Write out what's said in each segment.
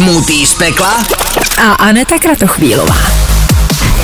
Smutý z pekla a Aneta Kratochvílová.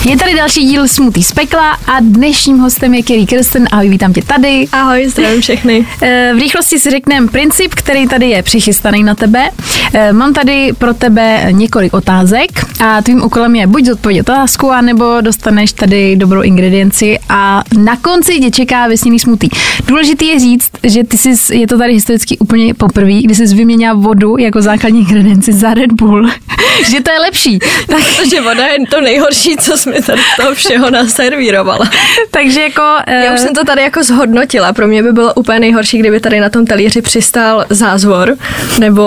Je tady další díl Smutý z pekla a dnešním hostem je Kerry Kirsten. Ahoj, vítám tě tady. Ahoj, zdravím všechny. Eh, v rychlosti si řekneme princip, který tady je přichystaný na tebe. Eh, mám tady pro tebe několik otázek a tvým úkolem je buď zodpovědět otázku, anebo dostaneš tady dobrou ingredienci a na konci tě čeká vysněný smutý. Důležitý je říct, že ty jsi, je to tady historicky úplně poprvé, kdy jsi vyměnila vodu jako základní ingredienci za Red Bull, že to je lepší. Tak... Protože voda je to nejhorší, co jsme tady z toho všeho naservírovala. Takže jako... Já už jsem to tady jako zhodnotila. Pro mě by bylo úplně nejhorší, kdyby tady na tom talíři přistál zázvor, nebo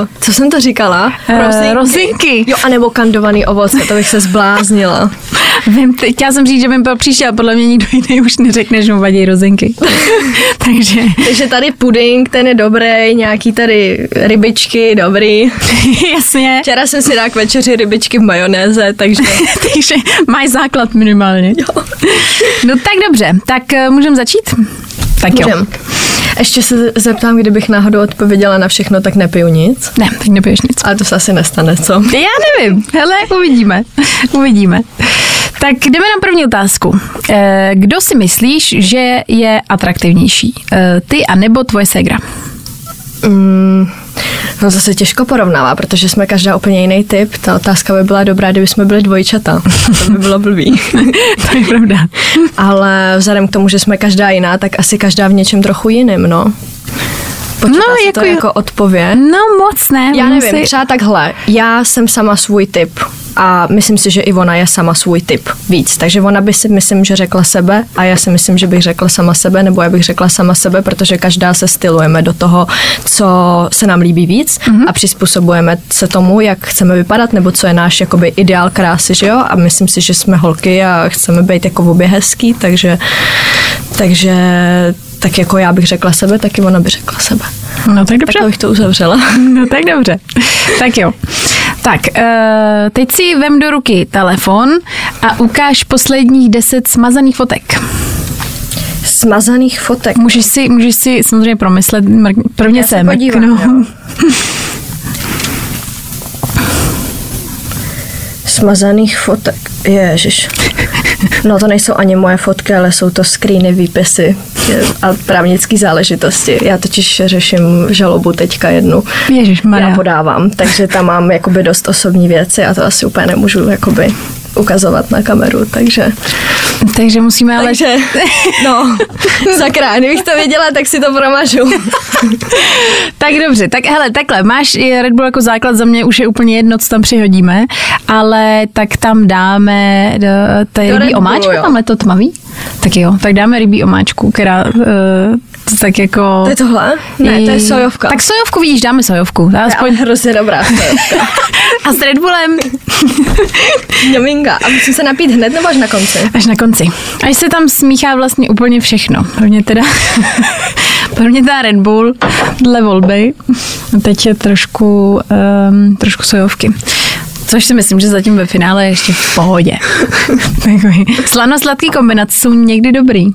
uh, co jsem to říkala? Rozinky. rozinky. Jo, anebo kandovaný ovoce, to bych se zbláznila. Vím, chtěla jsem říct, že bym přišel, podle mě nikdo jiný už neřekne, že mu vadí rozinky. takže... takže tady puding, ten je dobrý, nějaký tady rybičky, dobrý. Jasně. Včera jsem si dala k večeři rybičky v majonéze, takže... takže máš základ minimálně. Jo. no tak dobře, tak uh, můžeme začít? Tak Můžem. jo. Ještě se zeptám, kdybych náhodou odpověděla na všechno, tak nepiju nic. Ne, tak nepiješ nic. Ale to se asi nestane, co? Já nevím. Hele, uvidíme. Uvidíme. Tak jdeme na první otázku. Eh, kdo si myslíš, že je atraktivnější? Eh, ty a nebo tvoje segra? Mm, no zase těžko porovnává, protože jsme každá úplně jiný typ. Ta otázka by byla dobrá, kdyby jsme byli dvojčata. To by bylo blbý. to je pravda. Ale vzhledem k tomu, že jsme každá jiná, tak asi každá v něčem trochu jiným, no. Počítá no, jako, to jako odpověď? No moc ne. Já nevím, si... třeba takhle. Já jsem sama svůj typ a myslím si, že i ona je sama svůj typ víc. Takže ona by si myslím, že řekla sebe a já si myslím, že bych řekla sama sebe, nebo já bych řekla sama sebe, protože každá se stylujeme do toho, co se nám líbí víc mm-hmm. a přizpůsobujeme se tomu, jak chceme vypadat, nebo co je náš jakoby ideál krásy, že jo? A myslím si, že jsme holky a chceme být jako v obě hezký, takže takže tak jako já bych řekla sebe, tak i ona by řekla sebe. No tak dobře. Tak bych to uzavřela. No tak dobře. Tak jo. Tak, uh, teď si vem do ruky telefon a ukáž posledních deset smazaných fotek. Smazaných fotek? Můžeš si, můžeš si samozřejmě promyslet, prvně se podívám, no. Smazaných fotek. Ježiš. No to nejsou ani moje fotky, ale jsou to screeny, výpisy a právnické záležitosti. Já totiž řeším žalobu teďka jednu. Ježiš, Já podávám, takže tam mám jakoby dost osobní věci a to asi úplně nemůžu jakoby ukazovat na kameru, takže... Takže musíme ale... Takže, no, sakra, kdybych to věděla, tak si to promažu. tak dobře, tak hele, takhle, máš Red Bull jako základ, za mě už je úplně jedno, co tam přihodíme, ale tak tam dáme to je rybí omáčka, tamhle to tmavý? Tak jo, tak dáme rybí omáčku, která uh, tak jako... To je tohle? Ne, to je sojovka. Tak sojovku vidíš, dáme sojovku. Dá aspoň... hrozně dobrá sojovka. A s Red Bullem. Jominga. A musím se napít hned nebo až na konci? Až na konci. Až se tam smíchá vlastně úplně všechno. Mě teda... Pro mě teda Red Bull dle volby. A teď je trošku, um, trošku sojovky. Což si myslím, že zatím ve finále je ještě v pohodě. Slano-sladký kombinace jsou někdy dobrý.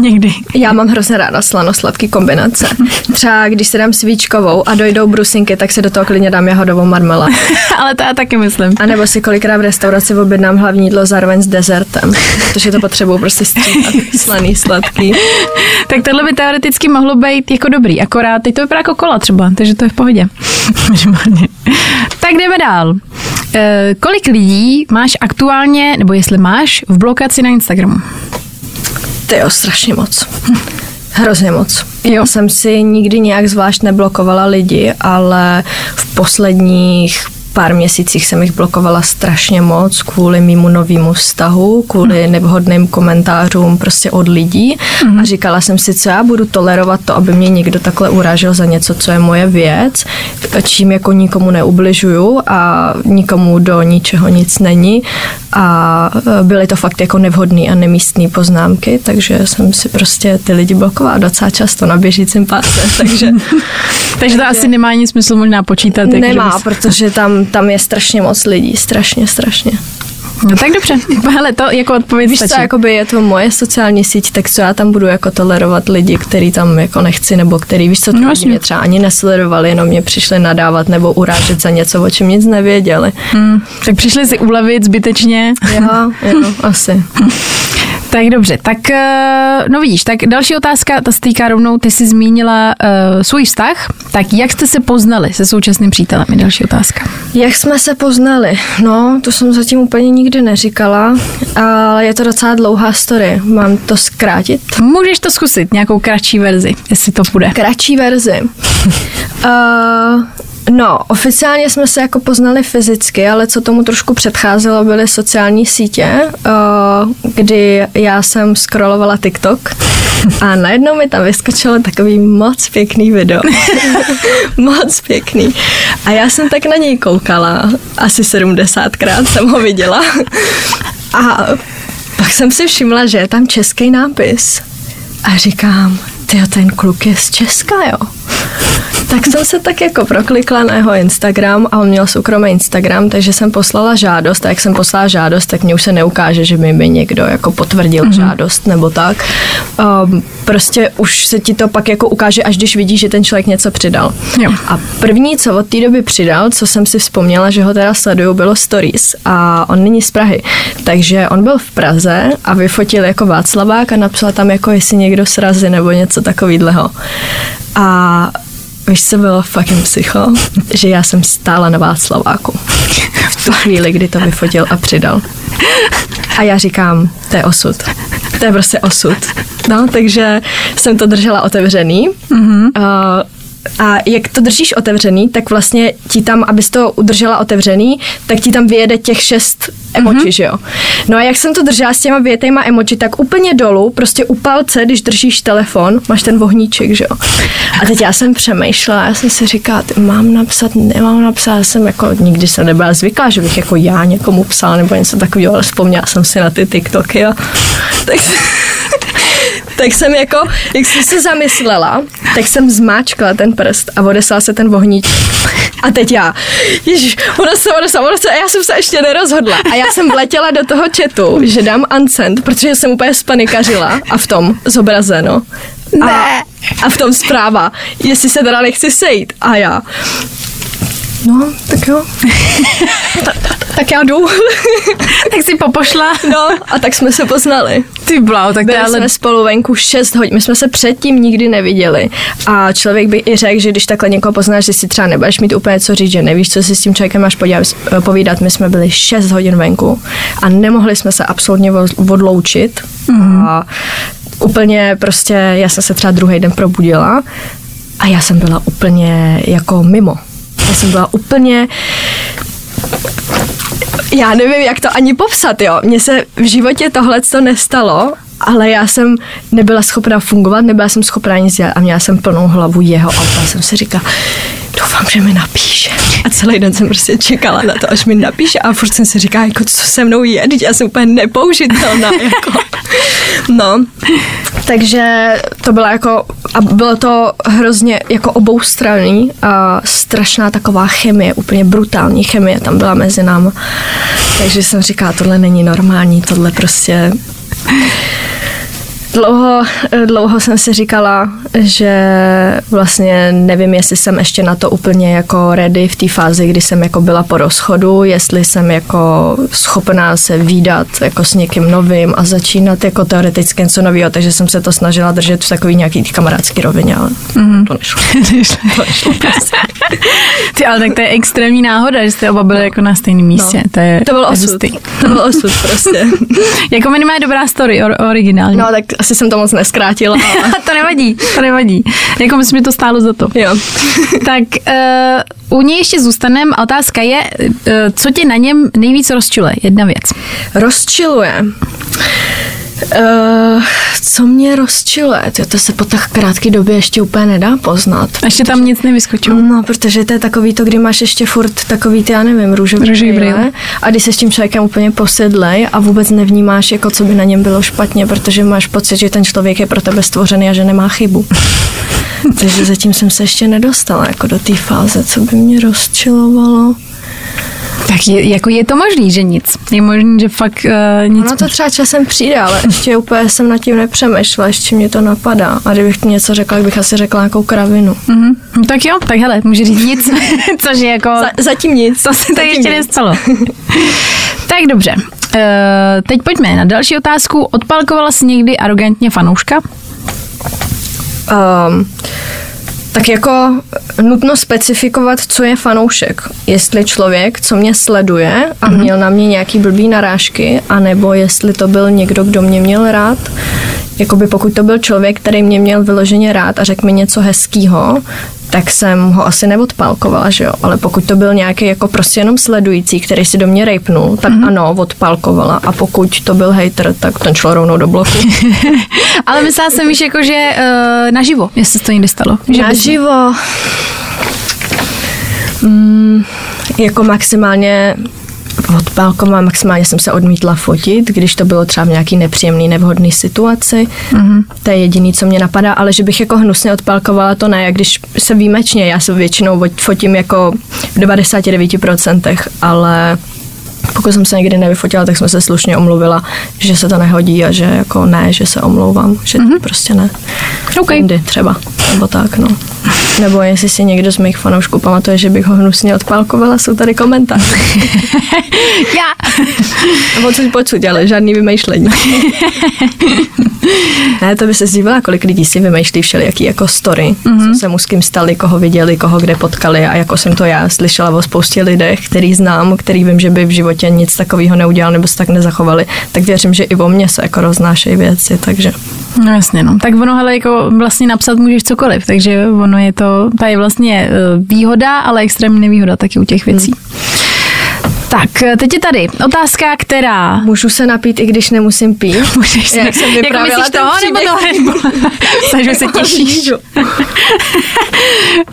někdy. Já mám hrozně ráda slano-sladký kombinace. Třeba když si dám svíčkovou a dojdou brusinky, tak se do toho klidně dám jahodovou marmela. Ale to já taky myslím. A nebo si kolikrát v restauraci objednám hlavní jídlo zároveň s dezertem, protože to potřebuju prostě střídat. Slaný, sladký. tak tohle by teoreticky mohlo být jako dobrý, akorát teď to vypadá jako kola třeba, takže to je v pohodě. Tak jdeme dál. E, kolik lidí máš aktuálně, nebo jestli máš, v blokaci na Instagramu? Ty jo, strašně moc. Hrozně moc. Jo. Já jsem si nikdy nějak zvlášť neblokovala lidi, ale v posledních pár měsících jsem jich blokovala strašně moc kvůli mýmu novému vztahu, kvůli mhm. nevhodným komentářům prostě od lidí mm. a říkala jsem si, co já budu tolerovat to, aby mě někdo takhle uražil za něco, co je moje věc, čím jako nikomu neubližuju a nikomu do ničeho nic není a e, byly to fakt jako nevhodné a nemístné poznámky, takže jsem si prostě ty lidi blokovala docela často na běžícím páse, takže... takže to asi nemá ani smysl možná počítat. Nemá, bys... protože tam, tam je strašně moc lidí, strašně, strašně. No tak dobře, hele, to jako odpověď Víš stačí. co, jakoby je to moje sociální síť, tak co já tam budu jako tolerovat lidi, který tam jako nechci, nebo který, víš co, No, no, jasně. mě třeba ani nesledovali, jenom mě přišli nadávat nebo urážet za něco, o čem nic nevěděli. Hmm, tak přišli si ulevit zbytečně. Jo, jo, asi. Tak dobře, tak eh, no vidíš, tak další otázka, ta se týká rovnou, ty jsi zmínila uh, svůj vztah, tak jak jste se poznali se současným přítelem, je další otázka. Jak jsme se poznali? No, to jsem zatím úplně nikdy neříkala, ale je to docela dlouhá story. Mám to zkrátit? Můžeš to zkusit, nějakou kratší verzi, jestli to půjde. Kratší verzi. uh, no, oficiálně jsme se jako poznali fyzicky, ale co tomu trošku předcházelo, byly sociální sítě, uh, kdy já jsem scrollovala TikTok a najednou mi tam vyskočilo takový moc pěkný video. moc pěkný. A já jsem tak na něj koukala, asi 70krát jsem ho viděla. A pak jsem si všimla, že je tam český nápis. A říkám, tyjo, ten kluk je z Česka, jo. Tak jsem se tak jako proklikla na jeho Instagram a on měl soukromý Instagram, takže jsem poslala žádost a jak jsem poslala žádost, tak mě už se neukáže, že mi by někdo jako potvrdil mm-hmm. žádost nebo tak. Um, prostě už se ti to pak jako ukáže, až když vidíš, že ten člověk něco přidal. Jo. A první, co od té doby přidal, co jsem si vzpomněla, že ho teda sleduju, bylo Stories a on není z Prahy. Takže on byl v Praze a vyfotil jako Václavák a napsal tam jako jestli někdo srazy nebo něco takového. A Víš, co bylo fucking psycho? Že já jsem stála na Václaváku. V tu chvíli, kdy to vyfotil a přidal. A já říkám, to je osud. To je prostě osud. No, takže jsem to držela otevřený. Mm-hmm. Uh, a jak to držíš otevřený, tak vlastně ti tam, abys to udržela otevřený, tak ti tam vyjede těch šest emoji, mm-hmm. že jo. No a jak jsem to držela s těma větejma emoji, tak úplně dolů, prostě u palce, když držíš telefon, máš ten vohníček, že jo. A teď já jsem přemýšlela, já jsem si říkala, mám napsat, nemám napsat, já jsem jako, nikdy jsem nebyla zvyklá, že bych jako já někomu psala nebo něco takového, ale vzpomněla jsem si na ty TikToky a tak tak jsem jako, jak jsem se zamyslela, tak jsem zmáčkla ten prst a odeslala se ten vohníček. A teď já, ježiš, ono se, ono se, ono se, a já jsem se ještě nerozhodla. A já jsem vletěla do toho chatu, že dám unsend, protože jsem úplně spanikařila a v tom zobrazeno. A, a v tom zpráva, jestli se teda nechci sejít. A já, No, tak jo. tak, já jdu. tak si popošla. no, a tak jsme se poznali. Ty blau, tak Byli to ale... jsme spolu venku 6 hodin. My jsme se předtím nikdy neviděli. A člověk by i řekl, že když takhle někoho poznáš, že si třeba nebudeš mít úplně co říct, že nevíš, co si s tím člověkem máš podívat, povídat. My jsme byli 6 hodin venku a nemohli jsme se absolutně odloučit. Mm-hmm. A úplně prostě, já jsem se třeba druhý den probudila a já jsem byla úplně jako mimo. Já jsem byla úplně já nevím, jak to ani popsat, jo. Mně se v životě tohle to nestalo, ale já jsem nebyla schopná fungovat, nebyla jsem schopná nic dělat a měla jsem plnou hlavu jeho auta. Jsem si říkala, doufám, že mi napíše. A celý den jsem prostě čekala na to, až mi napíše a furt jsem si říkala, jako co se mnou je, já jsem úplně nepoužitelná. Jako. No, takže to bylo jako, a bylo to hrozně jako oboustranný a strašná taková chemie, úplně brutální chemie tam byla mezi námi. Takže jsem říkala, tohle není normální, tohle prostě Dlouho, dlouho jsem si říkala, že vlastně nevím, jestli jsem ještě na to úplně jako ready v té fázi, kdy jsem jako byla po rozchodu, jestli jsem jako schopná se výdat jako s někým novým a začínat jako teoreticky něco nového, takže jsem se to snažila držet v takový nějaký kamarádský rovině, ale mm-hmm. to nešlo. to nešlo prostě. Ty, ale tak to je extrémní náhoda, že jste oba byli no. jako na stejném místě. No. To, je, to byl osud. Hustý. To byl osud prostě. jako minimálně dobrá story, or, originální. No tak asi jsem to moc neskrátila. Ale... to nevadí, to nevadí. Jako myslím, že to stálo za to. Jo. tak uh, u něj ještě zůstaneme. Otázka je, uh, co tě na něm nejvíc rozčiluje? Jedna věc. Rozčiluje. Uh, co mě rozčiluje? To, to se po tak krátké době ještě úplně nedá poznat. Ještě tam nic nevyskočilo. No, protože to je takový to, kdy máš ještě furt takový ty, já nevím, růžový, růžový brýle. A když se s tím člověkem úplně posedlej a vůbec nevnímáš, jako co by na něm bylo špatně, protože máš pocit, že ten člověk je pro tebe stvořený a že nemá chybu. Takže zatím jsem se ještě nedostala jako do té fáze, co by mě rozčilovalo. Tak je, jako je to možný, že nic. Je možný, že fakt uh, nic. No to třeba časem přijde, ale ještě úplně jsem nad tím nepřemýšlela, ještě mě to napadá. A kdybych něco řekla, tak bych asi řekla nějakou kravinu. Mm-hmm. Tak jo, tak hele, může říct nic, což je jako... Za, zatím nic. To se tady ještě nic. nestalo. tak dobře. Uh, teď pojďme na další otázku. Odpalkovala jsi někdy arrogantně fanouška? Um, tak jako nutno specifikovat, co je fanoušek. Jestli člověk, co mě sleduje a mhm. měl na mě nějaký blbý narážky, anebo jestli to byl někdo, kdo mě měl rád. Jakoby pokud to byl člověk, který mě měl vyloženě rád a řekl mi něco hezkého, tak jsem ho asi neodpálkovala, že jo. Ale pokud to byl nějaký jako prostě jenom sledující, který si do mě rejpnul, tak mm-hmm. ano, odpálkovala. A pokud to byl hater, tak ten šlo rovnou do bloku. Ale myslela jsem, víš, jako, že uh, naživo, jestli to někdy stalo. Že naživo. Mm, jako maximálně od balkona maximálně jsem se odmítla fotit, když to bylo třeba v nějaký nepříjemný, nevhodný situaci. Mm-hmm. To je jediný, co mě napadá, ale že bych jako hnusně odpalkovala, to ne. Když se výjimečně, já se většinou fotím jako v 99%, ale pokud jsem se někdy nevyfotila, tak jsme se slušně omluvila, že se to nehodí a že jako ne, že se omlouvám, že mm-hmm. prostě ne. Okay. Jindy třeba, nebo tak, no. Nebo jestli si někdo z mých fanoušků pamatuje, že bych ho hnusně odpálkovala, jsou tady komentáře. Já. A odsud pocud, ale žádný vymýšlení. ne, to by se zdívala, kolik lidí si vymýšlí všelijaký jako story, mm-hmm. co se mu s kým stali, koho viděli, koho kde potkali a jako jsem to já slyšela o spoustě lidech, který znám, který vím, že by v životě nic takového neudělal nebo se tak nezachovali, tak věřím, že i o mně se jako roznášejí věci, takže. No jasně, no. Tak ono, hele, jako vlastně napsat můžeš cokoliv, takže ono je to, ta je vlastně eh, výhoda, ale extrémní nevýhoda taky u těch věcí. Hmm. Tak, eh, teď je tady otázka, která... Můžu se napít, i když nemusím pít? Můžeš se. Jak jsem jako myslíš toho, nebo toho že se těšíš?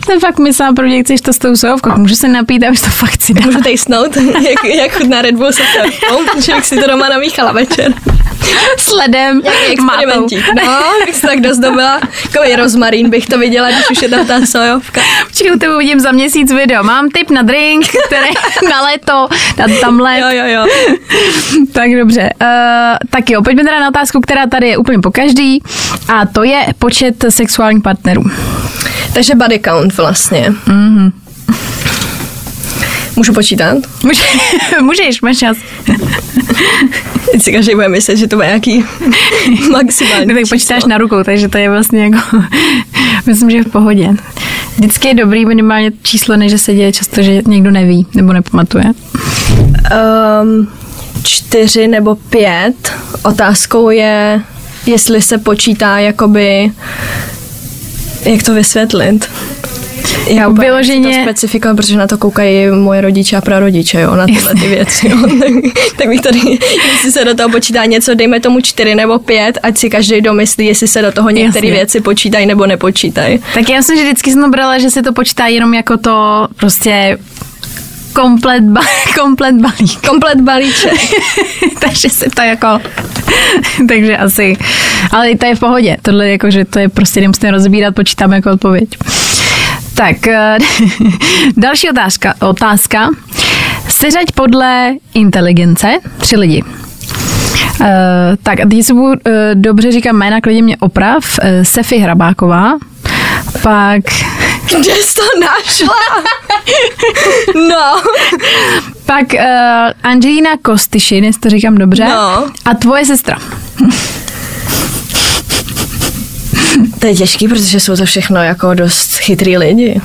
to fakt myslela, pro mě chceš to s tou sojovkou. Můžu se napít, abys to fakt si dala. Můžu tejsnout, jak, jak chutná Red Bull se sojovkou, že bych si to doma namíchala večer. Sledem, experimentík. No, bych se tak dozdobila. Takový rozmarín bych to viděla, když už je tam ta sojovka. Počkej, u tebe uvidím za měsíc video. Mám tip na drink, který na léto, dát tamhle. Jo, jo, jo. tak dobře. Uh, tak jo, pojďme teda na otázku, která tady je úplně po každý. A to je počet sexuálních partnerů. Takže body count vlastně. Mm-hmm. Můžu počítat? Může, můžeš, máš čas. Teď si každý bude myslet, že to má nějaký maximální Tak počítáš na rukou, takže to je vlastně jako, myslím, že v pohodě. Vždycky je dobrý minimálně číslo, než se děje často, že někdo neví nebo nepamatuje. Um, čtyři nebo pět. Otázkou je, jestli se počítá jakoby, jak to vysvětlit. Já úplně Vyloženě... to specifikovat, protože na to koukají moje rodiče a prarodiče, jo, na tyhle ty věci. Jo. tak bych tady, jestli se do toho počítá něco, dejme tomu čtyři nebo pět, ať si každý domyslí, jestli se do toho některé věci počítají nebo nepočítají. Tak já jsem že vždycky jsem brala, že se to počítá jenom jako to prostě komplet, ba- komplet balík. Komplet balíček. Takže si to jako... Takže asi... Ale to je v pohodě. Tohle jako, že to je prostě nemusíme rozbírat, počítáme jako odpověď. Tak, eh, další otázka. otázka. Seřaď podle inteligence tři lidi. Uh, tak a teď se budu uh, dobře říkat jména, klidně mě oprav. Uh, Sefi Hrabáková, pak... Kde jsi to našla? no. Pak uh, Angelina Kostyšin, jestli to říkám dobře. No. A tvoje sestra. To je těžký, protože jsou to všechno jako dost chytrý lidi.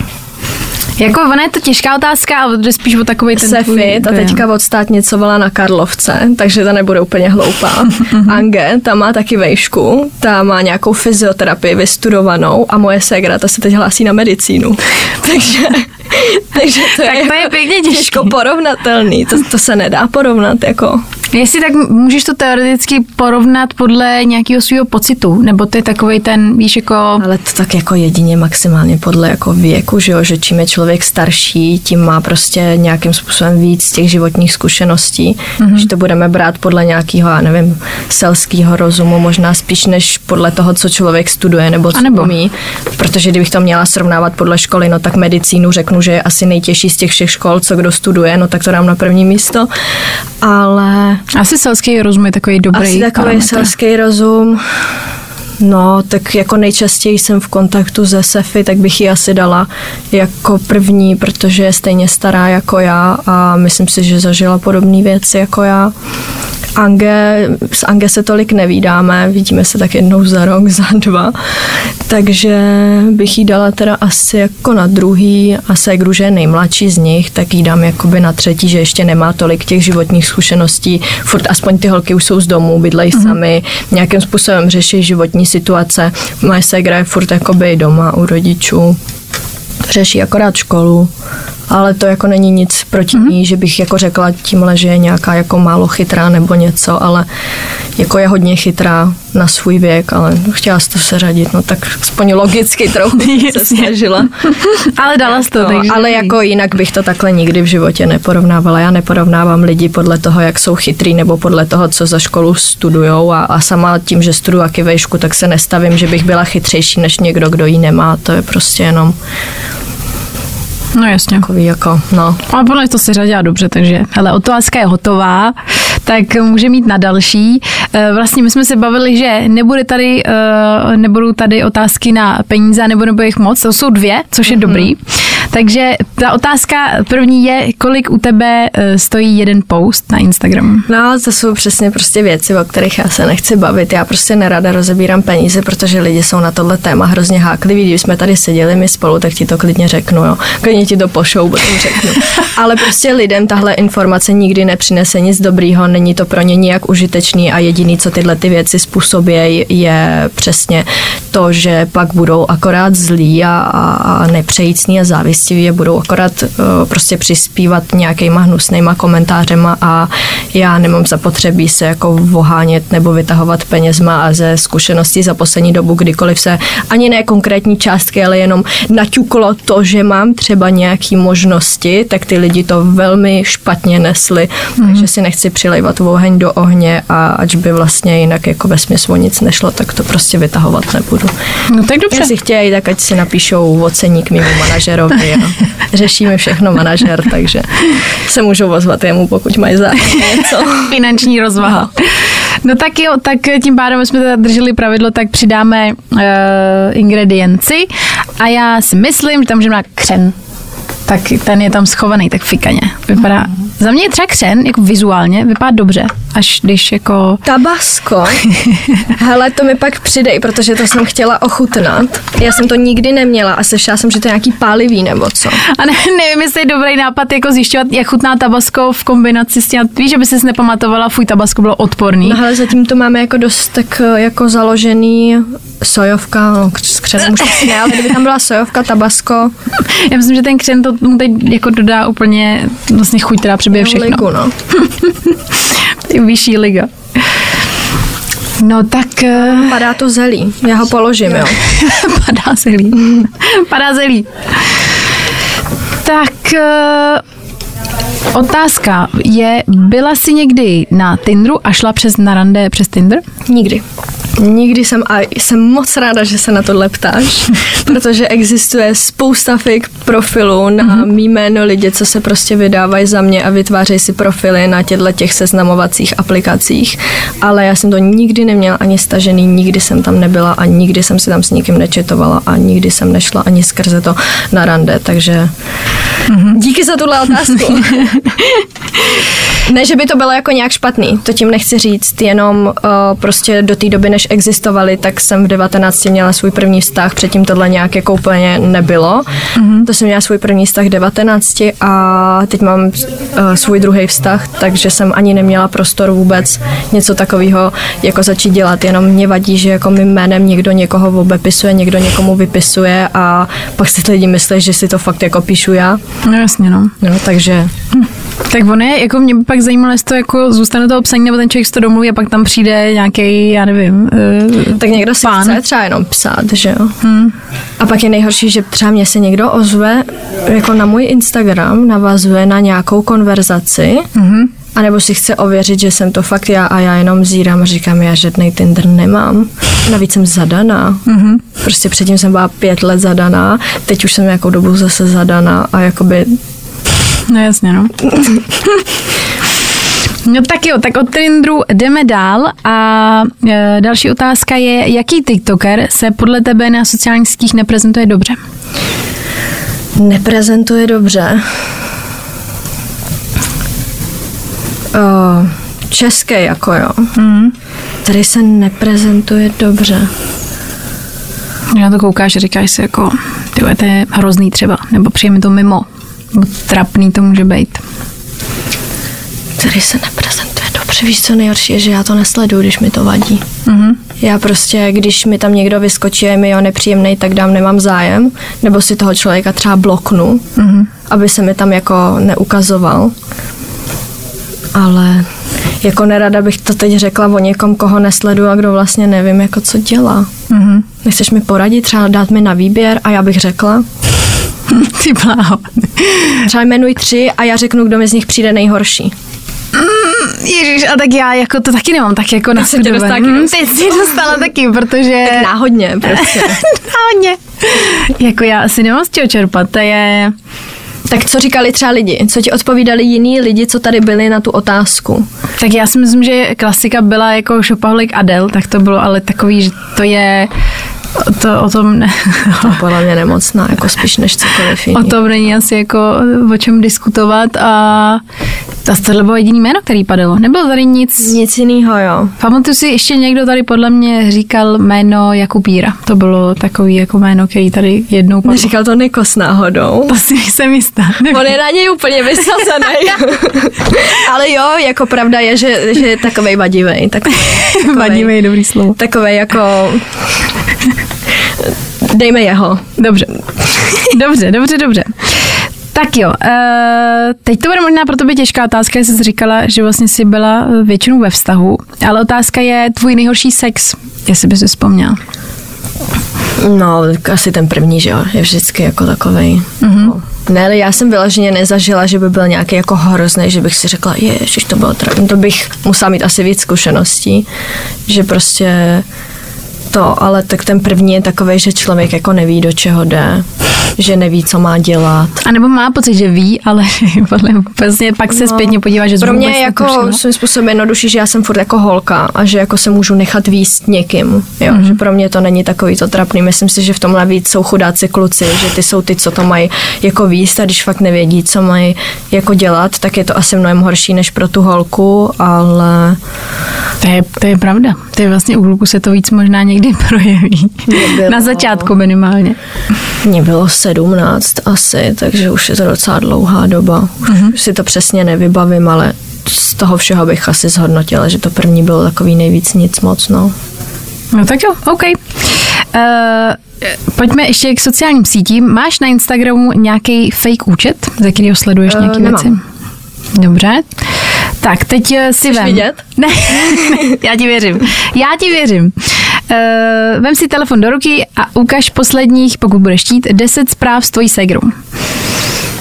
Jako ona je to těžká otázka, ale jde spíš o takový ten Sefi, tvůj, ta teďka odstátnicovala na Karlovce, takže ta nebude úplně hloupá. Ange, ta má taky vejšku, ta má nějakou fyzioterapii vystudovanou a moje segra, ta se teď hlásí na medicínu. takže, takže to, tak je, to je pěkně těžké. těžko porovnatelný, to, to se nedá porovnat. Jako. Jestli tak můžeš to teoreticky porovnat podle nějakého svého pocitu, nebo je takový ten, víš, jako... Ale to tak jako jedině maximálně podle jako věku, že jo, že čím je člověk starší, tím má prostě nějakým způsobem víc těch životních zkušeností, mm-hmm. že to budeme brát podle nějakého, já nevím, selského rozumu, možná spíš než podle toho, co člověk studuje nebo co umí, protože kdybych to měla srovnávat podle školy, no tak medicínu řeknu řeknu, že je asi nejtěžší z těch všech škol, co kdo studuje, no tak to dám na první místo. Ale... Asi selský rozum je takový dobrý. Asi takový parametr. selský rozum. No, tak jako nejčastěji jsem v kontaktu se Sefy, tak bych ji asi dala jako první, protože je stejně stará jako já a myslím si, že zažila podobné věci jako já. Ange, s Ange se tolik nevídáme, vidíme se tak jednou za rok, za dva, takže bych jí dala teda asi jako na druhý a Segru, že je nejmladší z nich, tak jí dám jakoby na třetí, že ještě nemá tolik těch životních zkušeností, furt aspoň ty holky už jsou z domu, bydlejí mm-hmm. sami, nějakým způsobem řeší životní situace. Moje Segra je furt jakoby doma u rodičů, řeší akorát školu ale to jako není nic proti mm-hmm. ní, že bych jako řekla tímhle, že je nějaká jako málo chytrá nebo něco, ale jako je hodně chytrá na svůj věk, ale chtěla jsi to seřadit, no tak aspoň logicky trochu se snažila. ale dala jsi to, jako, takže... Ale jako jinak bych to takhle nikdy v životě neporovnávala. Já neporovnávám lidi podle toho, jak jsou chytrý nebo podle toho, co za školu studujou a, a sama tím, že studuju akivejšku, tak se nestavím, že bych byla chytřejší než někdo, kdo ji nemá. To je prostě jenom No jasně. Takový jako, no. Ale podle to se řadila dobře, takže hele, otázka je hotová, tak může mít na další. Eh, vlastně my jsme se bavili, že nebude tady, eh, nebudou tady otázky na peníze, nebo nebo jich moc, to jsou dvě, což je mm-hmm. dobrý. Takže ta otázka první je, kolik u tebe eh, stojí jeden post na Instagramu? No, to jsou přesně prostě věci, o kterých já se nechci bavit. Já prostě nerada rozebírám peníze, protože lidi jsou na tohle téma hrozně hákliví. Když jsme tady seděli my spolu, tak ti to klidně řeknu, jo. Klidně ti to pošou, potom řeknu. Ale prostě lidem tahle informace nikdy nepřinese nic dobrýho, není to pro ně nijak užitečný a jediný, co tyhle ty věci způsobí, je přesně to, že pak budou akorát zlí a, a nepřejícní a závistiví a budou akorát uh, prostě přispívat nějakýma hnusnýma komentářema a já nemám zapotřebí se jako vohánět nebo vytahovat penězma a ze zkušeností za poslední dobu, kdykoliv se ani ne konkrétní částky, ale jenom naťuklo to, že mám třeba nějaký možnosti, tak ty lidi to velmi špatně nesli, mm-hmm. takže si nechci přilejvat oheň do ohně a ač by vlastně jinak jako ve smyslu nic nešlo, tak to prostě vytahovat nebudu. No tak dobře. Jestli chtějí, tak ať si napíšou oceník mimo manažerovi řešíme všechno manažer, takže se můžou ozvat jemu, pokud mají zájem něco. Finanční rozvaha. No tak jo, tak tím pádem jsme teda drželi pravidlo, tak přidáme uh, ingredienci a já si myslím, že tam můžeme křen tak ten je tam schovaný tak fikaně. Vypadá, za mě třeba křen, jako vizuálně, vypadá dobře, až když jako... Tabasko. Hele, to mi pak přidej, protože to jsem chtěla ochutnat. Já jsem to nikdy neměla a slyšela jsem, že to je nějaký pálivý nebo co. A ne, nevím, jestli je dobrý nápad jako zjišťovat, jak chutná tabasko v kombinaci s tím. Víš, že by si nepamatovala, fuj, tabasko bylo odporný. No ale zatím to máme jako dost tak eh, jako založený sojovka, no, s křenem už ne, ale kdyby tam byla sojovka, tabasko. Já myslím, že ten křen to mu teď jako dodá úplně vlastně chuť, která přebije všechno. Ligu, no. Vyšší liga. No tak... Eh, Padá to zelí. Já ho položím, jo. Padá zelí. Padá zelí. Tak eh, otázka je, byla jsi někdy na Tinderu a šla přes na rande přes Tinder? Nikdy. Nikdy jsem, a jsem moc ráda, že se na tohle ptáš, protože existuje spousta fake profilů na mm-hmm. mý jméno lidi, co se prostě vydávají za mě a vytvářejí si profily na těchto těch seznamovacích aplikacích, ale já jsem to nikdy neměla ani stažený, nikdy jsem tam nebyla a nikdy jsem si tam s nikým nečetovala a nikdy jsem nešla ani skrze to na rande, takže mm-hmm. díky za tuhle otázku. ne, že by to bylo jako nějak špatný, to tím nechci říct, jenom uh, prostě do té doby, než existovaly, tak jsem v 19 měla svůj první vztah, předtím tohle nějak jako úplně nebylo. Mm-hmm. To jsem měla svůj první vztah v 19 a teď mám uh, svůj druhý vztah, takže jsem ani neměla prostor vůbec něco takového jako začít dělat, jenom mě vadí, že jako mým jménem někdo někoho obepisuje, někdo někomu vypisuje a pak si lidi myslí, že si to fakt jako píšu já. No jasně, no. no takže... Hm. Tak on je, jako mě by pak zajímalo, jestli to jako zůstane toho psaní, nebo ten člověk to domluví a pak tam přijde nějaký, já nevím, uh, Tak někdo si pán. chce třeba jenom psát, že jo. Hmm. A pak je nejhorší, že třeba mě se někdo ozve, jako na můj Instagram navazuje na nějakou konverzaci, hmm A nebo si chce ověřit, že jsem to fakt já a já jenom zírám a říkám, já žádný Tinder nemám. Navíc jsem zadaná. Mm-hmm. Prostě předtím jsem byla pět let zadaná, teď už jsem nějakou dobu zase zadaná a jakoby... No jasně, no. No tak jo, tak od Trindru jdeme dál a e, další otázka je, jaký TikToker se podle tebe na sociálních sítích neprezentuje dobře? Neprezentuje dobře. O, české jako jo. Mm. Tady se neprezentuje dobře. Já to koukáš říkáš si jako, ty to je hrozný třeba, nebo přijeme to mimo, trapný to může být který se neprezentuje dobře. Víš, co nejhorší je, že já to nesleduju, když mi to vadí. Mm-hmm. Já prostě, když mi tam někdo vyskočí a je mi jo nepříjemný, tak dám nemám zájem, nebo si toho člověka třeba bloknu, mm-hmm. aby se mi tam jako neukazoval. Ale jako nerada bych to teď řekla o někom, koho nesleduju a kdo vlastně nevím, jako co dělá. Mm-hmm. Nechceš mi poradit, třeba dát mi na výběr a já bych řekla? Ty bláho. Třeba jmenuj tři a já řeknu, kdo mi z nich přijde nejhorší. Mm, Ježíš, a tak já jako to taky nemám tak jako na tě dostala, mm, Ty jsi dostala taky, protože... Tak náhodně prostě. náhodně. jako já asi nemám z čeho čerpat, to je... Tak co říkali třeba lidi? Co ti odpovídali jiní lidi, co tady byli na tu otázku? Tak já si myslím, že klasika byla jako Shopaholic Adele, tak to bylo ale takový, že to je to o tom ne. To podle mě nemocná, jako spíš než cokoliv jiný. O tom není asi jako o čem diskutovat a tohle bylo jediný jméno, který padalo. Nebylo tady nic. Nic jiného, jo. Pamatuju si, ještě někdo tady podle mě říkal jméno Jakubíra. To bylo takový jako jméno, který tady jednou padlo. Neříkal to Nikos náhodou? To si jsem jistá. Nevím. On je na něj úplně vysazený. Ale jo, jako pravda je, že, že je takovej vadivej. Takovej, takovej, vadivej, dobrý slovo. Takovej jako Dejme jeho. Dobře. Dobře, dobře, dobře. Tak jo, uh, teď to bude možná pro tebe těžká otázka, jestli jsi říkala, že vlastně jsi byla většinou ve vztahu, ale otázka je tvůj nejhorší sex, jestli bys si vzpomněl. No, asi ten první, že jo, je vždycky jako takovej. Mm-hmm. Ne, ale já jsem vyloženě nezažila, že by byl nějaký jako hrozný, že bych si řekla, ježiš, to bylo tra- to bych musela mít asi víc zkušeností, že prostě to, ale tak ten první je takový, že člověk jako neví, do čeho jde, že neví, co má dělat. A nebo má pocit, že ví, ale podle vlastně pak se no, zpětně podívá, že Pro mě je jako svým způsobem jednodušší, že já jsem furt jako holka a že jako se můžu nechat výst někým. Jo? Mm-hmm. Že pro mě to není takový to trapný. Myslím si, že v tomhle víc jsou chudáci kluci, že ty jsou ty, co to mají jako výst a když fakt nevědí, co mají jako dělat, tak je to asi mnohem horší než pro tu holku, ale... To je, to je pravda. To je vlastně u kluku se to víc možná někdy projeví. Bylo. Na začátku minimálně. Mně bylo 17 asi, takže už je to docela dlouhá doba. Už uh-huh. si to přesně nevybavím, ale z toho všeho bych asi zhodnotila, že to první bylo takový nejvíc nic moc, no. No tak jo, OK. Uh, pojďme ještě k sociálním sítím. Máš na Instagramu nějaký fake účet, ze kterého sleduješ uh, nějaké věci? Dobře. Tak, teď si Chceš vem. vidět? Ne, já ti věřím. Já ti věřím. Uh, vem si telefon do ruky a ukaž posledních, pokud budeš chtít, 10 zpráv s tvojí segrou.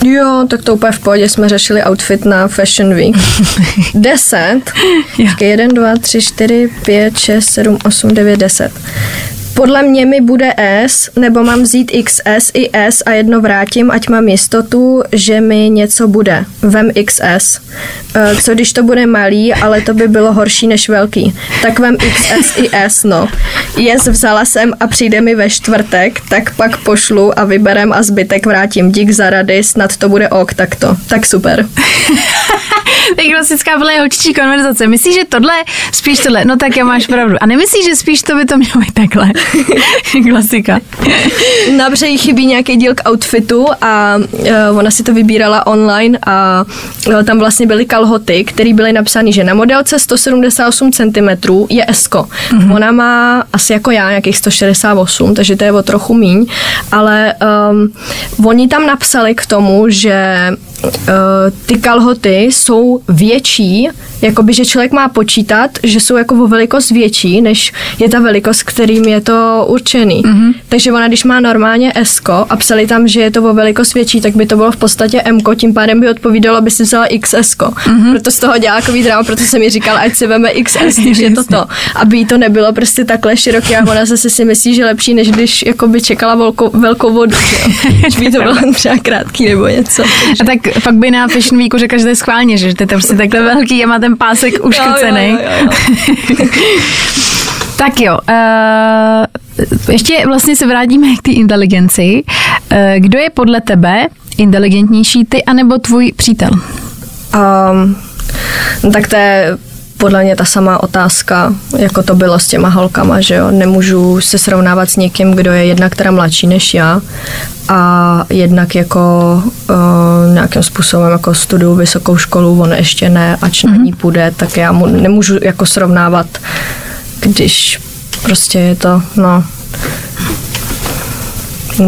Jo, tak to úplně v pohodě jsme řešili outfit na Fashion Week. 10. Počkej, 1, 2, 3, 4, 5, 6, 7, 8, 9, 10. Podle mě mi bude S, nebo mám vzít XS i S a jedno vrátím, ať mám jistotu, že mi něco bude. Vem XS. E, co když to bude malý, ale to by bylo horší než velký. Tak vem XS i S, no. Yes, vzala jsem a přijde mi ve čtvrtek, tak pak pošlu a vyberem a zbytek vrátím. Dík za rady, snad to bude ok, tak to. Tak super. tak klasická byla holčičí konverzace. Myslíš, že tohle, spíš tohle, no tak já máš pravdu. A nemyslíš, že spíš to by to mělo být takhle? Klasika. Dobře, jí chybí nějaký díl k outfitu a uh, ona si to vybírala online a uh, tam vlastně byly kalhoty, které byly napsány, že na modelce 178 cm je Esko. Mm-hmm. Ona má asi jako já nějakých 168, takže to je o trochu míň, ale um, oni tam napsali k tomu, že ty kalhoty jsou větší, jakoby, že člověk má počítat, že jsou jako o velikost větší, než je ta velikost, kterým je to určený. Mm-hmm. Takže ona, když má normálně S a psali tam, že je to o velikost větší, tak by to bylo v podstatě M, tím pádem by odpovídalo, by si vzala XS. Mm-hmm. Proto z toho dělá takový drama, proto jsem mi říkala, ať si veme XS, když je to to. Aby jí to nebylo prostě takhle široké a ona zase si myslí, že lepší, než když jako by čekala velkou, velkou vodu. Že by to bylo třeba krátký nebo něco. A tak pak by na Fashion Weeku řekla, že to je schválně, že to je prostě takhle velký a má ten pásek uškrcený. Jo, jo, jo, tak jo, uh, ještě vlastně se vrátíme k té inteligenci. Uh, kdo je podle tebe inteligentnější, ty anebo tvůj přítel? Um, tak to je podle mě ta samá otázka, jako to bylo s těma holkama, že jo, nemůžu se srovnávat s někým, kdo je jednak teda mladší než já a jednak jako uh, nějakým způsobem jako studuju vysokou školu, on ještě ne, ač mm-hmm. na ní půjde, tak já mu nemůžu jako srovnávat, když prostě je to, no,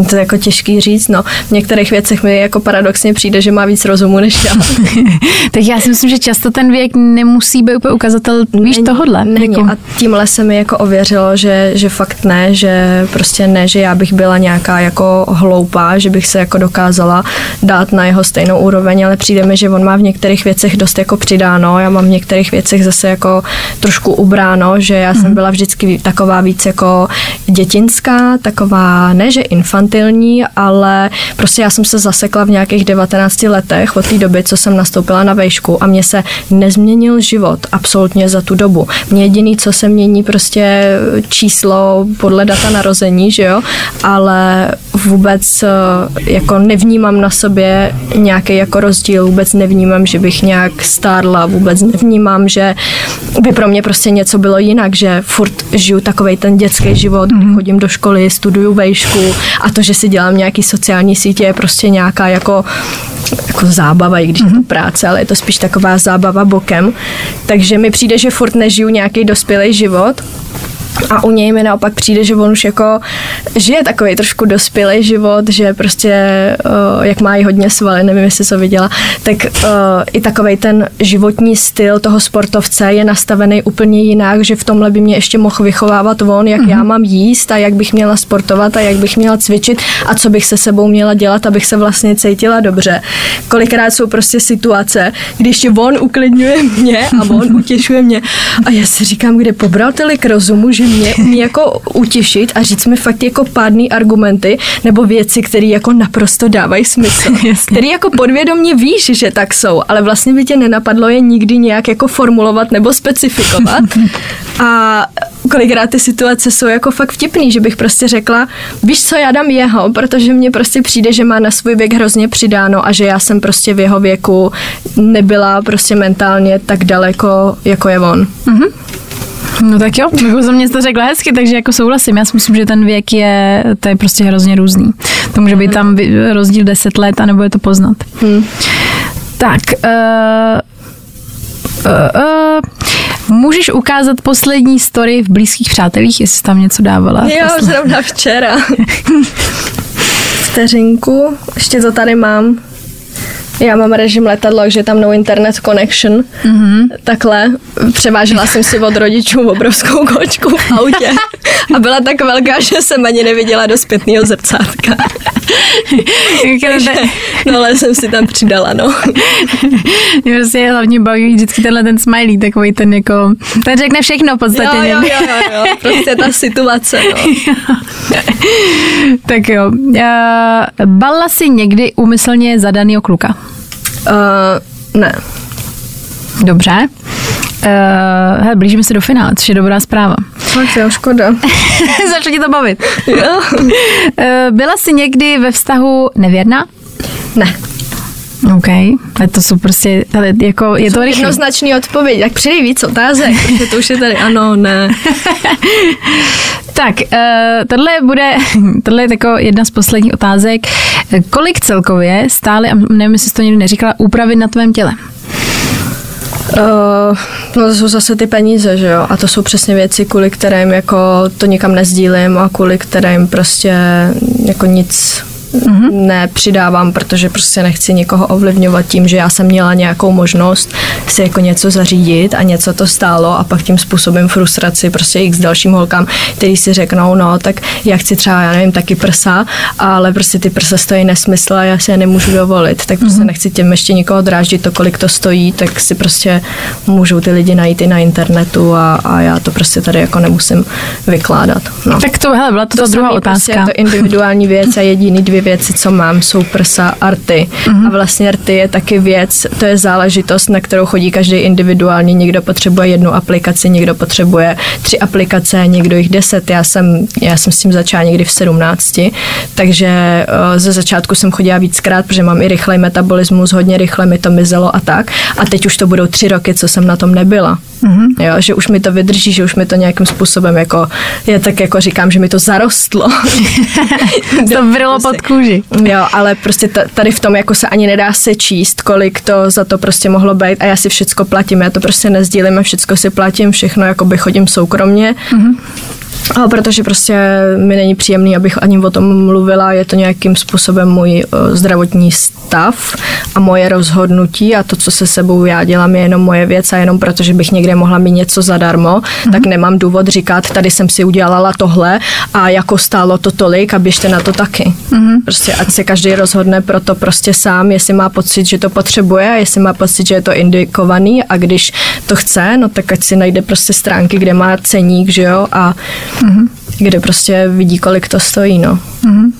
to je jako těžký říct, no. V některých věcech mi jako paradoxně přijde, že má víc rozumu než já. tak já si myslím, že často ten věk nemusí být úplně ukazatel, víš, není, tohodle. Není. Jako... A tímhle se mi jako ověřilo, že, že fakt ne, že prostě ne, že já bych byla nějaká jako hloupá, že bych se jako dokázala dát na jeho stejnou úroveň, ale přijde mi, že on má v některých věcech dost jako přidáno, já mám v některých věcech zase jako trošku ubráno, že já jsem mhm. byla vždycky taková víc jako dětinská, taková, ne, že infant, infantilní, ale prostě já jsem se zasekla v nějakých 19 letech od té doby, co jsem nastoupila na vejšku a mě se nezměnil život absolutně za tu dobu. Mě jediný, co se mění, prostě číslo podle data narození, že jo, ale vůbec eh, jako nevnímám na sobě nějaký jako rozdíl, vůbec nevnímám, že bych nějak stárla, vůbec nevnímám, že by pro mě prostě něco bylo jinak, že furt žiju takovej ten dětský život, mhm. chodím do školy, studuju vejšku a to, že si dělám nějaký sociální sítě, je prostě nějaká jako, jako zábava, i když mm-hmm. je to mhm. práce, ale je to spíš taková zábava bokem. Takže mi přijde, že furt nežiju nějaký dospělý život, a u něj mi naopak přijde, že on už jako žije takový trošku dospělý život, že prostě, uh, jak má i hodně svaly, nevím, jestli to viděla, tak uh, i takový ten životní styl toho sportovce je nastavený úplně jinak, že v tomhle by mě ještě mohl vychovávat on, jak mm-hmm. já mám jíst a jak bych měla sportovat a jak bych měla cvičit a co bych se sebou měla dělat, abych se vlastně cítila dobře. Kolikrát jsou prostě situace, když on uklidňuje mě a on utěšuje mě a já si říkám, kde pobral tolik rozumu, že mě umí jako utěšit a říct mi fakt jako pádný argumenty nebo věci, které jako naprosto dávají smysl. Který jako podvědomně víš, že tak jsou, ale vlastně by tě nenapadlo je nikdy nějak jako formulovat nebo specifikovat. A kolikrát ty situace jsou jako fakt vtipný, že bych prostě řekla, víš co, já dám jeho, protože mně prostě přijde, že má na svůj věk hrozně přidáno a že já jsem prostě v jeho věku nebyla prostě mentálně tak daleko, jako je on. Mm-hmm. No tak jo, jako za mě to řekla hezky, takže jako souhlasím. Já si myslím, že ten věk je, to je prostě hrozně různý. To může být tam rozdíl 10 let a nebo je to poznat. Hmm. Tak, uh, uh, uh, můžeš ukázat poslední story v blízkých přátelích, jestli jsi tam něco dávala? Jo, zrovna včera. Vteřinku, ještě to tady mám. Já mám režim letadlo, že tam no internet connection. Mm-hmm. Takhle. Převážela jsem si od rodičů obrovskou kočku v autě a byla tak velká, že jsem ani neviděla do zpětného zrcátka. Takže, no ale jsem si tam přidala, no. Mě prostě hlavně baví vždycky tenhle ten smiley, takový ten jako, ten řekne všechno v podstatě. Jo, jo, jo, jo, jo. prostě ta situace, no. tak jo. Uh, balla si někdy umyslně zadanýho kluka? Uh, ne. Dobře. Uh, hele, blížíme se do finále, což je dobrá zpráva. Tak jo, škoda. Začne ti to bavit. Jo. uh, byla jsi někdy ve vztahu nevěrná? Ne. OK, ale to jsou prostě, ale jako je to rychle. Jednoznačný odpověď, tak přidej víc otázek, protože to už je tady ano, ne. tak, uh, tohle bude, tohle je jako jedna z posledních otázek. Kolik celkově stály, a nevím, jestli jsi to někdy neříkala, úpravy na tvém těle? Uh, no to jsou zase ty peníze, že jo? A to jsou přesně věci, kvůli kterým jako to nikam nezdílím a kvůli kterým prostě jako nic mm-hmm. nepřidávám, protože prostě nechci někoho ovlivňovat tím, že já jsem měla nějakou možnost si jako něco zařídit a něco to stálo a pak tím způsobem frustraci prostě x dalším holkám, který si řeknou, no tak já chci třeba, já nevím, taky prsa, ale prostě ty prsa stojí nesmysl a já si je nemůžu dovolit, tak prostě mm-hmm. nechci těm ještě někoho dráždit to, kolik to stojí, tak si prostě můžou ty lidi najít i na internetu a, a já to prostě tady jako nemusím vykládat. No. Tak to, hele, byla to, to ta druhá otázka. Prostě je to individuální věc a jediný dvě věci, co mám, jsou prsa a rty. Mm-hmm. A vlastně rty je taky věc, to je záležitost, na kterou chodí každý individuálně. Někdo potřebuje jednu aplikaci, někdo potřebuje tři aplikace, někdo jich deset. Já jsem, já jsem s tím začala někdy v sedmnácti, takže uh, ze začátku jsem chodila víckrát, protože mám i rychlej metabolismus, hodně rychle mi to mizelo a tak. A teď už to budou tři roky, co jsem na tom nebyla. Mm-hmm. Jo, že už mi to vydrží, že už mi to nějakým způsobem jako, je tak jako říkám, že mi to zarostlo. to vrilo pod kůži. Jo, ale prostě tady v tom jako se ani nedá se číst, kolik to za to prostě mohlo být a já si všecko platím, já to prostě nezdílím a všecko si platím, všechno jako by chodím soukromně. Mm-hmm. A protože prostě mi není příjemný, abych ani o tom mluvila, je to nějakým způsobem můj uh, zdravotní stav a moje rozhodnutí a to, co se sebou já dělám, je jenom moje věc a jenom protože bych někde mohla mít něco zadarmo, mm-hmm. tak nemám důvod říkat, tady jsem si udělala tohle a jako stálo to tolik a běžte na to taky. Mm-hmm. Prostě ať se každý rozhodne pro to prostě sám, jestli má pocit, že to potřebuje, jestli má pocit, že je to indikovaný a když to chce, no tak ať si najde prostě stránky, kde má ceník, že jo, a mm-hmm. Kde prostě vidí, kolik to stojí, no. Mm-hmm.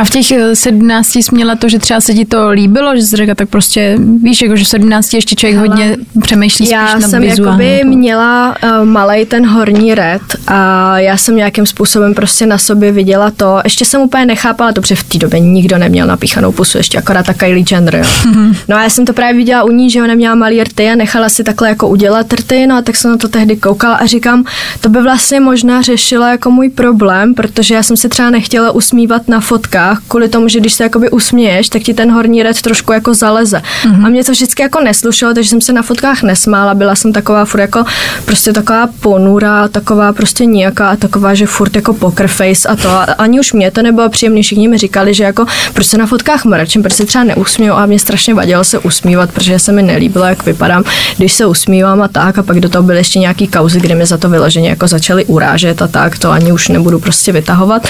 A v těch 17 eh, jsi měla to, že třeba se ti to líbilo, že jsi řekla, tak prostě víš, jako že v 17 ještě člověk Hele, hodně přemýšlí spíš Já jsem jakoby jako. měla uh, malej ten horní red a já jsem nějakým způsobem prostě na sobě viděla to, ještě jsem úplně nechápala to, protože v té době nikdo neměl napíchanou pusu, ještě akorát ta Kylie Jenner, jo. Mm-hmm. No a já jsem to právě viděla u ní, že ona měla malý rty a nechala si takhle jako udělat rty, no a tak jsem na to tehdy koukala a říkám, to by vlastně možná řešila jako můj problém, protože já jsem se třeba nechtěla usmívat na fotkách, kvůli tomu, že když se jakoby usměješ, tak ti ten horní red trošku jako zaleze. Mm-hmm. A mě to vždycky jako neslušelo, takže jsem se na fotkách nesmála, byla jsem taková furt jako prostě taková ponura, taková prostě nějaká, taková, že furt jako poker face a to. A ani už mě to nebylo příjemné, všichni mi říkali, že jako proč se na fotkách mračím, proč se třeba neusměju a mě strašně vadilo se usmívat, protože se mi nelíbilo, jak vypadám, když se usmívám a tak. A pak do toho byly ještě nějaký kauzy, kdy mi za to vyloženě jako začaly urážet a tak, to ani už nebudu prostě vytahovat.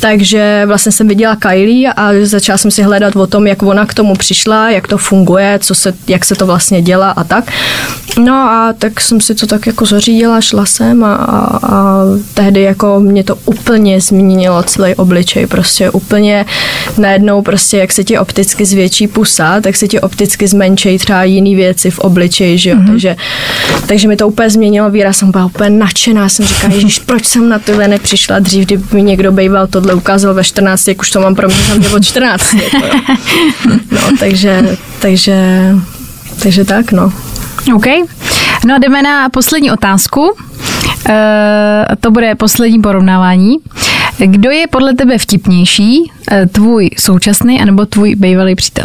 Takže vlastně jsem viděla Kylie a začala jsem si hledat o tom, jak ona k tomu přišla, jak to funguje, co se, jak se to vlastně dělá a tak. No a tak jsem si to tak jako zařídila, šla jsem a, a, a tehdy jako mě to úplně změnilo celý obličej, prostě úplně najednou prostě, jak se ti opticky zvětší pusa, tak se ti opticky zmenší třeba jiný věci v obličeji, že jo, mm-hmm. takže, takže mi to úplně změnilo výraz, jsem byla úplně nadšená, jsem říkala, ježiš, proč jsem na tohle nepřišla dřív, kdyby mi někdo býval tohle ukázal ve 14, jak už to mám pro mě od 14. Jako, no, takže, takže, takže tak, no. OK. No a jdeme na poslední otázku. E, to bude poslední porovnávání. Kdo je podle tebe vtipnější, e, tvůj současný anebo tvůj bývalý přítel?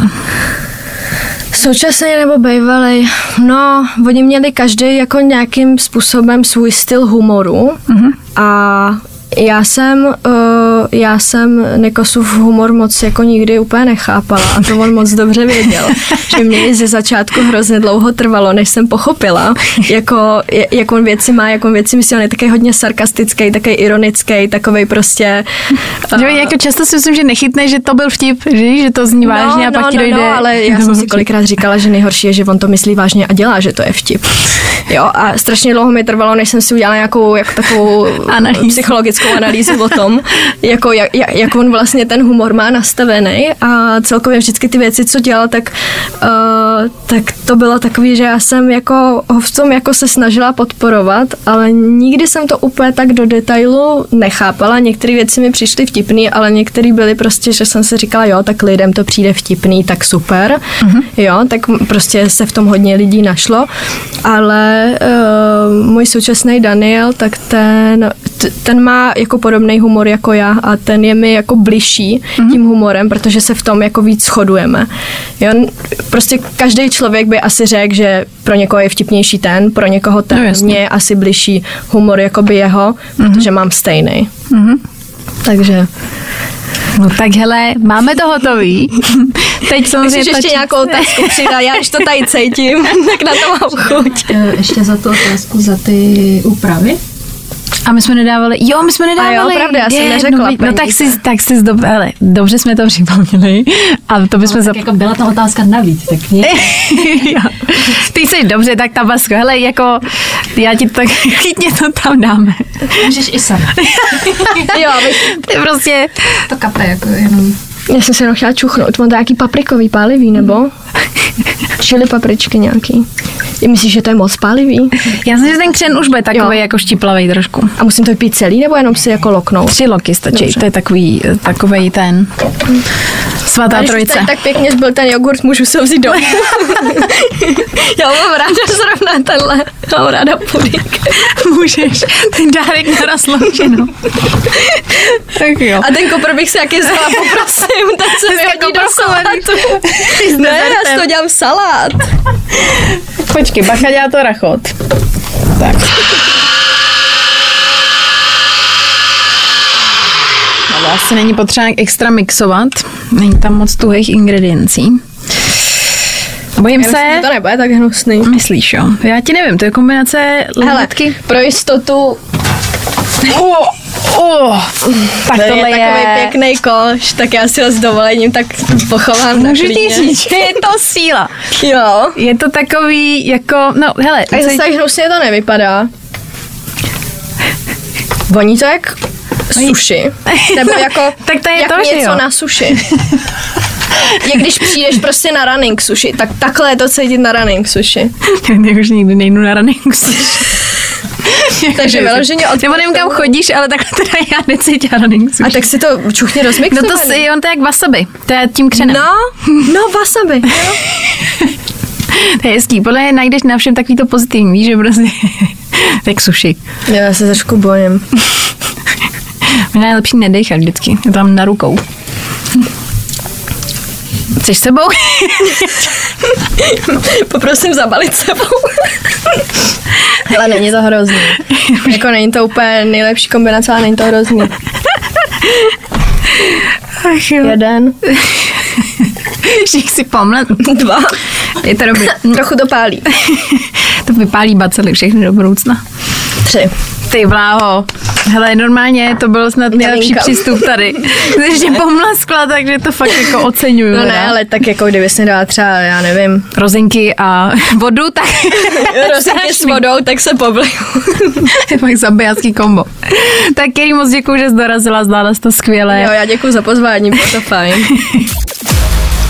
Současný nebo bývalý? No, oni měli každý jako nějakým způsobem svůj styl humoru mm-hmm. a já jsem, uh, já jsem Nikosův humor moc jako nikdy úplně nechápala a to on moc dobře věděl, že mě ze začátku hrozně dlouho trvalo, než jsem pochopila, jako, jak on věci má, jak on věci myslí, on je taky hodně sarkastický, taky ironický, takový prostě... Uh, jo, jako často si myslím, že nechytne, že to byl vtip, že, že to zní no, vážně no, a pak no, ti dojde... No, ale já jsem si kolikrát říkala, že nejhorší je, že on to myslí vážně a dělá, že to je vtip. Jo, a strašně dlouho mi trvalo, než jsem si udělala nějakou jako takovou psychologickou psychologickou analýzu o tom, jako jak, jak on vlastně ten humor má nastavený a celkově vždycky ty věci, co dělal, tak, uh, tak to bylo takový, že já jsem jako ho v tom jako se snažila podporovat, ale nikdy jsem to úplně tak do detailu nechápala. Některé věci mi přišly vtipný, ale některé byly prostě, že jsem si říkala, jo, tak lidem to přijde vtipný, tak super. Mm-hmm. Jo, tak prostě se v tom hodně lidí našlo, ale uh, můj současný Daniel, tak ten, ten má jako podobný humor jako já a ten je mi jako bližší mm-hmm. tím humorem, protože se v tom jako víc shodujeme. Jo? Prostě každý člověk by asi řekl, že pro někoho je vtipnější ten, pro někoho ten. No, Mně je asi bližší humor jako by jeho, mm-hmm. protože mám stejný. Mm-hmm. Takže No tak hele, máme to hotový. Teď samozřejmě Myslíš ještě nějakou otázku přidat, já už to tady cítím, tak na to mám chuť. Eh, ještě za tu otázku, za ty úpravy? A my jsme nedávali, jo, my jsme nedávali. A jo, pravda, já jsem neřekla. No, no tak si, tak si dob, hele, dobře jsme to připomněli, ale to bychom... No, zap... jako byla ta otázka navíc, tak. Ty jsi dobře, tak Tabasko, hele, jako, já ti tak chytně to tam dáme. Můžeš i sama. jo. Ty prostě... To kape, jako jenom... Já jsem se jenom chtěla čuchnout. Mám to nějaký paprikový pálivý, nebo? Čili papričky nějaký. Myslíš, že to je moc pálivý? Já myslím, že ten křen už bude takový jo. jako štiplavý trošku. A musím to vypít celý, nebo jenom si jako loknout? Tři loky stačí, Dobře. to je takový, takový ten svatá Ale trojice. tak pěkně zbyl ten jogurt, můžu se vzít domů. Já mám ráda zrovna tenhle, mám ráda pudink. Můžeš, ten dárek na rozloučenou. tak jo. A ten kopr bych si jaký vzala, poprosím, ten se mi hodí do salátu. ne, já to dělám salát. Počkej, bacha dělá to rachot. Tak. Ale asi není potřeba extra mixovat. Není tam moc tuhých ingrediencí. Bojím Já se... Myslím, to nebude tak hnusný. Myslíš, jo? Já ti nevím, to je kombinace Hele, pro jistotu... Oh, oh, tak to tohle je, je takový pěkný koš, tak já si ho s dovolením tak pochovám Můžu ti říct, je to síla. Jo. Je to takový, jako, no hele. A zase tak hnusně to nevypadá. Voní to jak suši. Nebo jako tak to je jak to, něco že jo? na suši. Jak když přijdeš prostě na running sushi, tak takhle je to cítit na running sushi. Já už nikdy nejdu na running sushi. Takže vyloženě od... Nebo nevím, kam chodíš, ale takhle teda já necítím running sushi. A tak si to čuchně rozmixovat. No to si, on to je jak wasabi. To je tím křenem. No, no wasabi, jo. to je hezký. Podle mě najdeš na všem takový to pozitivní, že prostě tak sushi. Já se trošku bojím. Možná je lepší nedechat vždycky. Je tam na rukou. Chceš sebou? Poprosím zabalit sebou. Ale není to hrozný. jako není to úplně nejlepší kombinace, ale není to hrozný. Ach jo. Jeden. Všichni si pomlet. Dva. Je to dobrý. Trochu to pálí. to vypálí bacely všechny do budoucna. Tři. Ty bláho. Hele, normálně to byl snad nejlepší přístup tady. Ještě pomlaskla, takže to fakt jako oceňuju. No ne, ale tak jako kdyby se dala třeba, já nevím. Rozinky a vodu, tak... Rozinky s vodou, tak se pobliju. je fakt zabijácký kombo. Tak Kerry, moc děkuji, že jsi dorazila, zvládla jsi to skvěle. Jo, já děkuji za pozvání, bylo to fajn.